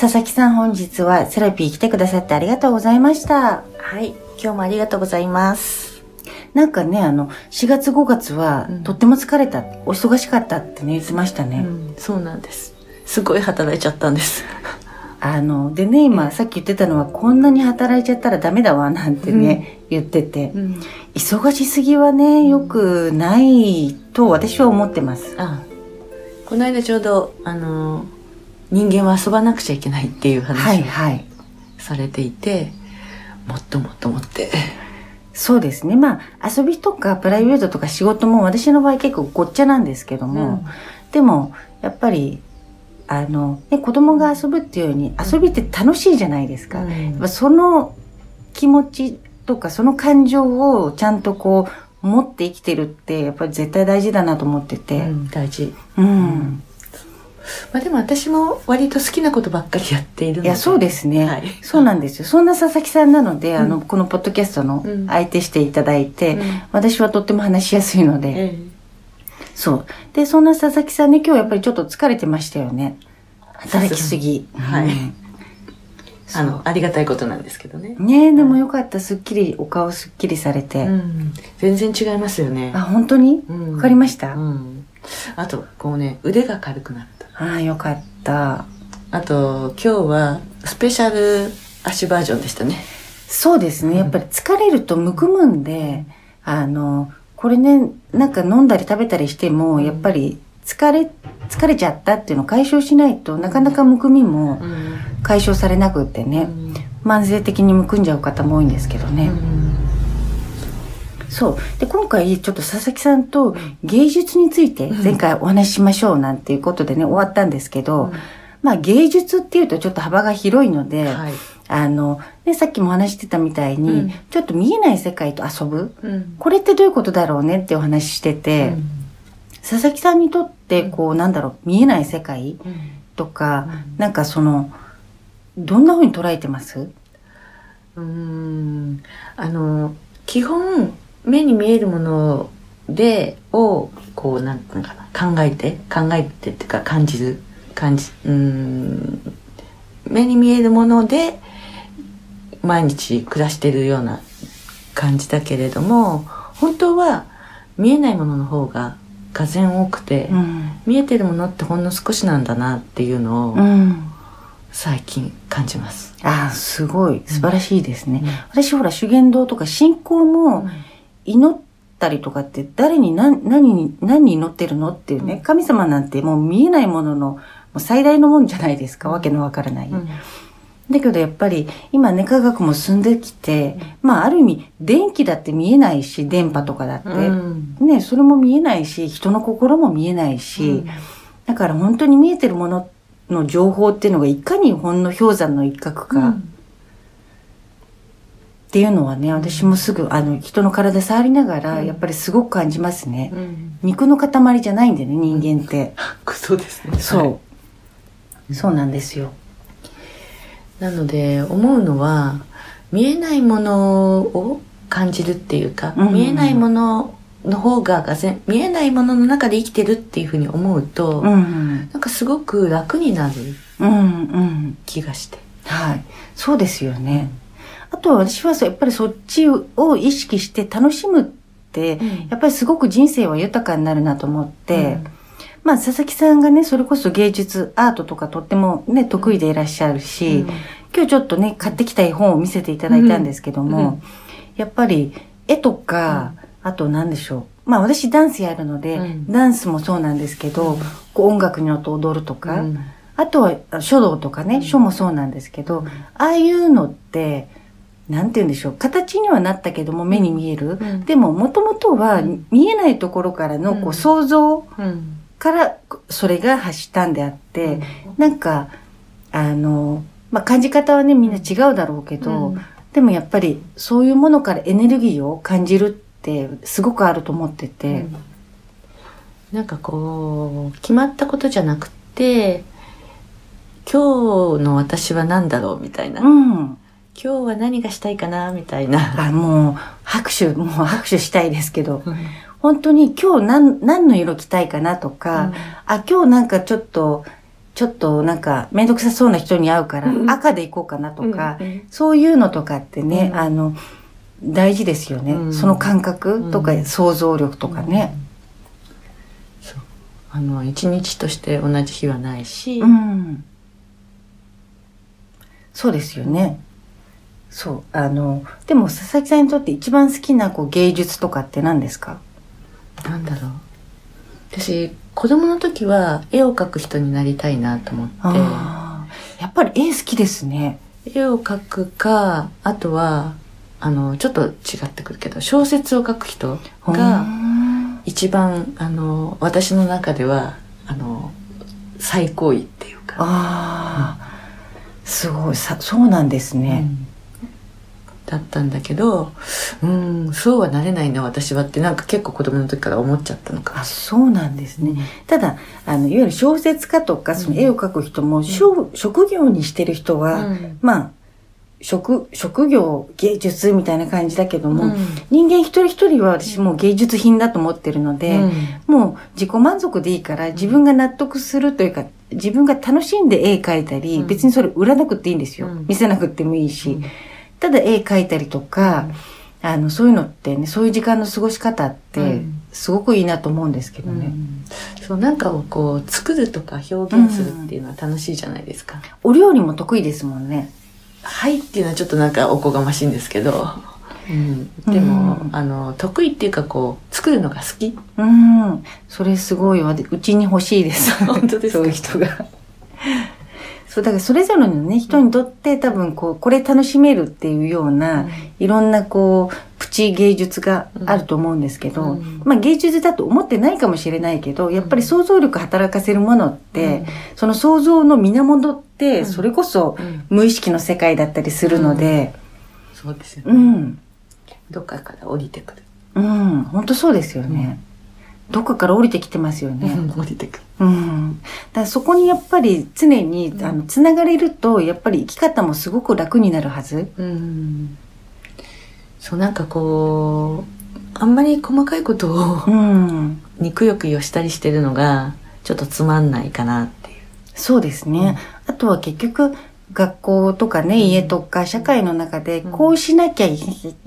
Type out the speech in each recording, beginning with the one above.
佐々木さん本日はセラピー来てくださってありがとうございました。はい、今日もありがとうございます。なんかねあの4月5月は、うん。とっても疲れた。お忙しかったってね言ってましたね、うん、そうなんです。すごい働いちゃったんです。あの、でね、今、さっき言ってたのは、こんなに働いちゃったらダメだわ、なんてね、言ってて、うん、忙しすぎはね、良くないと私は思ってます。あ、この間ちょうどあの人間は遊ばなくちゃいけないっていうはい、話をはい。されていて、もっともっともって。そうですね。まあ、遊びとかプライベートとか仕事も私の場合結構ごっちゃなんですけども、でも、やっぱり、あの、ね、子供が遊ぶっていうように、遊びって楽しいじゃないですか。うんその気持ちとかその感情をちゃんとこう持って生きてるってやっぱり絶対大事だなと思ってうて。ん大事。うん。まあでも私も割と好きなことばっかりやっているので。いや、そうですね。はいそうなんですよ。そんな佐々木さんなので、あの、うんこのポッドキャストのうん相手していただいて、うん私はとっても話しやすいので、えそう。で、そんな佐々木さんね、今日やっぱりちょっと疲れてましたよね。働きすぎ。はいあの、ありがたいことなんですけどね。ねえ、でもよかった。すっきり、お顔すっきりされて。うん、全然違いますよね。あ、本当に？うんわかりました、うん。あと、こうね、腕が軽くなった。ああ、よかった。あと、今日はスペシャル足バージョンでしたね。そうですね。やっぱり疲れるとむくむんで、あの、これね、なんか飲んだり食べたりしても、やっぱり疲れ、疲れちゃったっていうのを解消しないとなかなかむくみもん。解消されなくってね、慢性的にむくんじゃう方も多いんですけどね。そう。で、今回ちょっと佐々木さんと芸術について前回お話ししましょうなんていうことでね、終わったんですけど、まあ芸術っていうとちょっと幅が広いので、はい。あの、ね、さっきも話してたみたいに、うんちょっと見えない世界と遊ぶ。うん。これってどういうことだろうねってお話ししてて、佐々木さんにとって、こう、なんだろう、見えない世界とか、なんかその、どんな風に捉えてます？うん。あの、基本、目に見えるもので、を、こう、なんていうのかな、考えて、考えてっていうか、感じる、感じ、うん。目に見えるもので、毎日暮らしてるような感じだけれども、本当は見えないものの方が、がぜ多くて、うん。見えてるものってほんの少しなんだなっていうのをうん。最近感じます。ああ、すごい、素晴らしいですね。うん私ほら、修験道とか信仰も祈ったりとかって誰に何、何に、何に祈ってるのっていうね、うん。神様なんてもう見えないものの、もう最大のもんじゃないですか、わけのわからない。うん。だけどやっぱり今ね科学も進んできて、まあある意味電気だって見えないし電波とかだって、うん。ねそれも見えないし人の心も見えないし、だから本当に見えてるものの情報っていうのがいかにほんの氷山の一角かっていうのはね、私もすぐあの人の体触りながらうん。やっぱりすごく感じますね、うん。肉の塊じゃないんでね人間って、そうですね。そう、そうなんですよ。なので思うのは見えないものを感じるっていうか、うん見えないものの方ががぜ見えないものの中で生きてるっていうふうに思うと、うん。なんかすごく楽になるうんうん。気がして。はい。そうですよね。あとは私はやっぱりそっちを意識して楽しむって、やっぱりすごく人生は豊かになるなと思って、まあ佐々木さんがね、それこそ芸術、アートとかとってもね、得意でいらっしゃるし、今日ちょっとね、買ってきた絵本を見せていただいたんですけども、うん。うんやっぱり絵とか、あと何でしょう。まあ私ダンスやるので、うん。ダンスもそうなんですけど、うん。こう音楽に乗って踊るとか、うん。あとは書道とかね、書もそうなんですけど、ああいうのって、なんて言うんでしょう。形にはなったけども目に見える。うん。でも、もともとはうん。見えないところからのこうん。う想像うん。からそれが発したんであって、なんか、あの、まあ感じ方はね、みんな違うだろうけど、うん。でもやっぱりそういうものからエネルギーを感じるってすごくあると思ってて、なんかこう決まったことじゃなくて今日の私は何だろうみたいな、うん。今日は何がしたいかなみたいな、あ、もう拍手、もう拍手したいですけど、本当に今日何、何の色着たいかなとか、あ、今日なんかちょっと、ちょっとなんかめんどくさそうな人に会うからうん。赤で行こうかなとか、うんそういうのとかってね、うん。あの、大事ですよね。うん。その感覚とか、うん。想像力とかね。そう。あの一日として同じ日はないし、うん。そうですよね。そう。あの、でも佐々木さんにとって一番好きなこう芸術とかって何ですか？なんだろう。私子供の時は絵を描く人になりたいなと思って。やっぱり絵好きですね。絵を描くかあとはあのちょっと違ってくるけど小説を書く人うがん一番あの私の中ではあの最高位っていうか、ああ、すごい。さ、そうなんですね。うんだったんだけどうんそうはなれないな私はってなんか結構子供の時から思っちゃったのかあ、そうなんですね。ただ、あの、いわゆる小説家とか、その絵を描く人も、しょ職業にしてる人は、うん。まあ、職、職業、芸術みたいな感じだけども、うん。人間一人一人は私もう芸術品だと思ってるので、うん。もう自己満足でいいから自分が納得するというか、自分が楽しんで絵描いたり、うん。別にそれ売らなくていいんですよ。うん。見せなくてもいいし。うんただ絵描いたりとか、あの、そういうのってね、そういう時間の過ごし方ってうん、すごくいいなと思うんですけどね。うんそうなんかをこう作るとか表現するっていうのは楽しいじゃないですか。お料理も得意ですもんね。はいっていうのはちょっとなんかおこがましいんですけど、うん、でも、うんあの得意っていうかこう作るのが好き。うん。それすごいわ。でうちに欲しいです。本当ですか？そういう人が。そう、だからそれぞれのね、人にとって多分こう、これ楽しめるっていうような、いろんなこう、プチ芸術があると思うんですけど、うんまあ芸術だと思ってないかもしれないけど、やっぱり想像力働かせるものって、その想像の源って、うんそれこそうんうん無意識の世界だったりするので、そうですようね。ん。どっかから降りてくる。うん。本当そうですよね。どっかから降りてきてますよね。降りてくる。うん。だそこにやっぱり常に、うんあの、つながれると、やっぱり生き方もすごく楽になるはず。うん。そうなんかこうあんまり細かいことをうん。肉欲をしたりしてるのがちょっとつまんないかなっていう。そうですね。あとは結局、学校とかね、うん。家とか社会の中で、うん。こうしなきゃい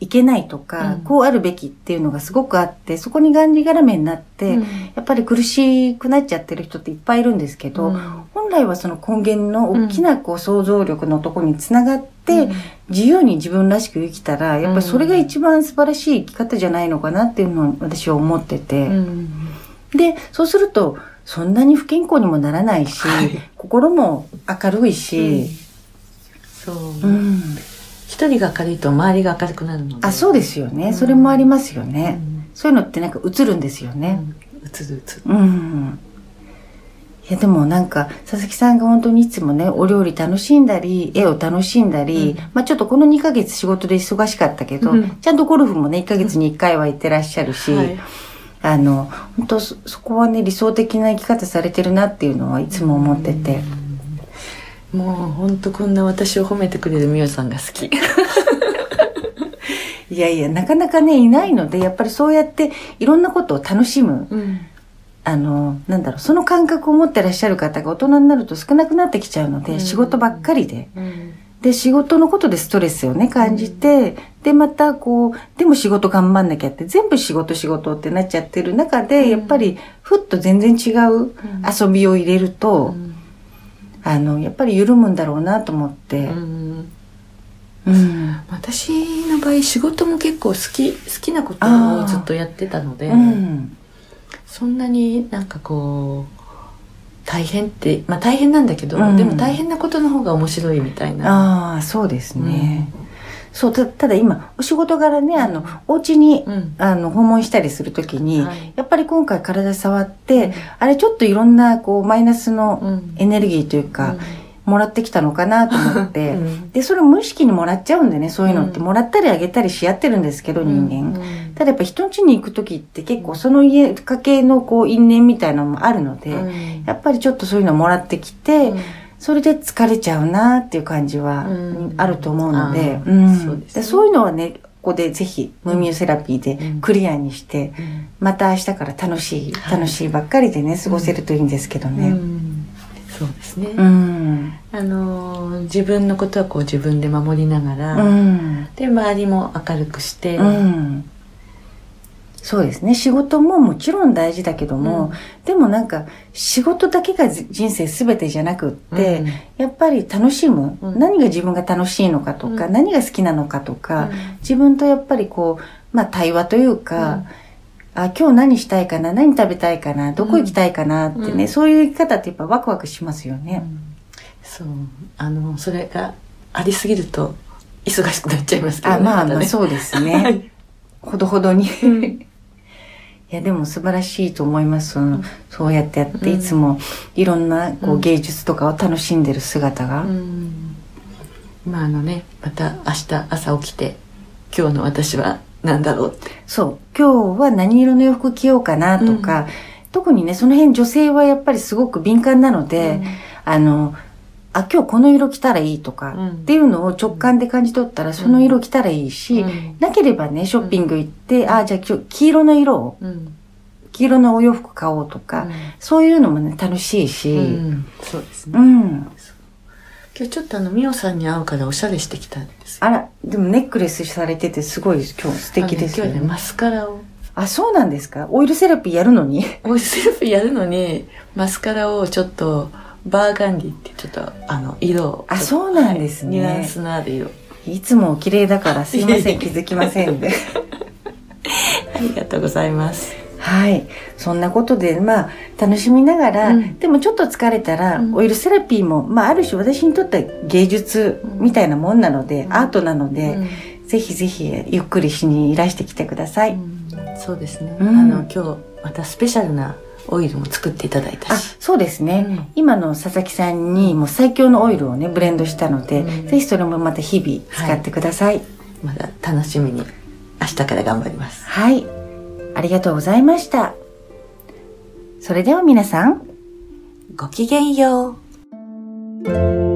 いけないとか、うん。こうあるべきっていうのがすごくあって、そこにがんじがらめになって、やっぱり苦しくなっちゃってる人っていっぱいいるんですけど、本来はその根源の大きなこう想像力のところにつながって、自由に自分らしく生きたら、やっぱりそれが一番素晴らしい生き方じゃないのかなっていうのを私は思ってて。うん。で、そうすると、そんなに不健康にもならないし、はい。心も明るいし、そう、うん。一人が明るいと周りが明るくなるので。あ、そうですよね。それもありますよね。そういうのってなんか映るんですよね。映る映る。うん。いや、でもなんか、佐々木さんが本当にいつもね、お料理楽しんだり、絵を楽しんだり、うん。まあちょっとこの2ヶ月仕事で忙しかったけど、うん。ちゃんとゴルフもね、1ヶ月に1回は行ってらっしゃるし、はい。あの、本当そ、そこはね、理想的な生き方されてるなっていうのはいつも思ってて。もう本当こんな私を褒めてくれるみおさんが好き。いやいや、なかなかね、いないので、やっぱりそうやっていろんなことを楽しむ、あの、なんだろう、その感覚を持ってらっしゃる方が大人になると少なくなってきちゃうので、うん。仕事ばっかりで。で、仕事のことでストレスをね、感じて、で、またこう、でも仕事頑張んなきゃって、全部仕事仕事ってなっちゃってる中で、うん。やっぱり、ふっと全然違う遊びを入れると、あの、やっぱり緩むんだろうなと思って。うん。私の場合仕事も結構好き好きなことをずっとやってたので、うん。そんなになんかこう大変ってまあ大変なんだけど、うんでも大変なことの方が面白いみたいな。ああ、そうですね。そう、たただ今、お仕事柄ね、あの、お家に、うん。あの、訪問したりするときに、はい。やっぱり今回体触って、あれちょっといろんな、こう、マイナスのうん。エネルギーというか、もらってきたのかなと思って、うん。で、それ無意識にもらっちゃうんでね、そういうのって、うん。もらったりあげたりし合ってるんですけど、人間。うん。ただやっぱ人ん家に行く時って結構その家家系のこう因縁みたいなのもあるので、うん。やっぱりちょっとそういうのもらってきて、うんそれで疲れちゃうなっていう感じはうん。あると思うので、そうですね。でそういうのはね、ここでぜひムーミューセラピーでうん。クリアにして、うん。また明日から楽しい、はい。楽しいばっかりでね、過ごせるといいんですけどうね。ん。そうですね、うん。あのー自分のことはこう自分で守りながら、うん。で周りも明るくして、うん。そうですね。仕事ももちろん大事だけども、うん。でもなんか仕事だけが人生すべてじゃなくって、うん。やっぱり楽しむ、うん。何が自分が楽しいのかとか、うん。何が好きなのかとか、うん。自分とやっぱりこう、まあ対話というか、あ、今日何したいかな、何食べたいかな、どこ行きたいかなってね、うん。そういう生き方ってやっぱワクワクしますよね。そう。あのそれがありすぎると忙しくなっちゃいますけどあ、まあまあうそうですはね。い。ほどほどに。うんいやでも素晴らしいと思います。そのそうやってやって、うん。いつもいろんなこううん。芸術とかを楽しんでる姿が。うん。まああのねまた明日朝起きて今日の私は何だろうって。そう。今日は何色の洋服着ようかなとか、特にね、その辺女性はやっぱりすごく敏感なので、あの、あ、今日この色着たらいいとか、うん。っていうのを直感で感じ取ったら、その色着たらいいし、うん。なければね、ショッピング行って、あ、じゃあ今日黄色の色を、うん。黄色のお洋服買おうとか、そういうのもね、楽しいし、うん。そうですね、うん。今日ちょっとあのミオさんに会うからおしゃれしてきたんですよ。あら、でもネックレスされててすごい今日素敵ですよね。今日ねマスカラを。あ、そうなんですか？オイルセラピーやるのに？オイルセルフやるのにマスカラをちょっとバーガンディってちょっとあの色をあそうなんですね。はいニュアンスのある色。いつもお綺麗だからすいません、気づきませんで。ありがとうございます。はい。そんなことで、まあ、楽しみながら、うん。でもちょっと疲れたら、うん。オイルセラピーも、まあ、ある種私にとっては芸術みたいなもんなので、うん。アートなので、うん。ぜひぜひゆっくりしにいらしてきてください。うん。そうですね、うん。あの今日またスペシャルなオイルも作っていただいたあし、そうですね。うん今の佐々木さんにもう最強のオイルをね、ブレンドしたので、うんぜひそれもまた日々使ってください。まだ楽しみに明日から頑張りますはい。ありがとうございました。それでは皆さん、ごきげんよう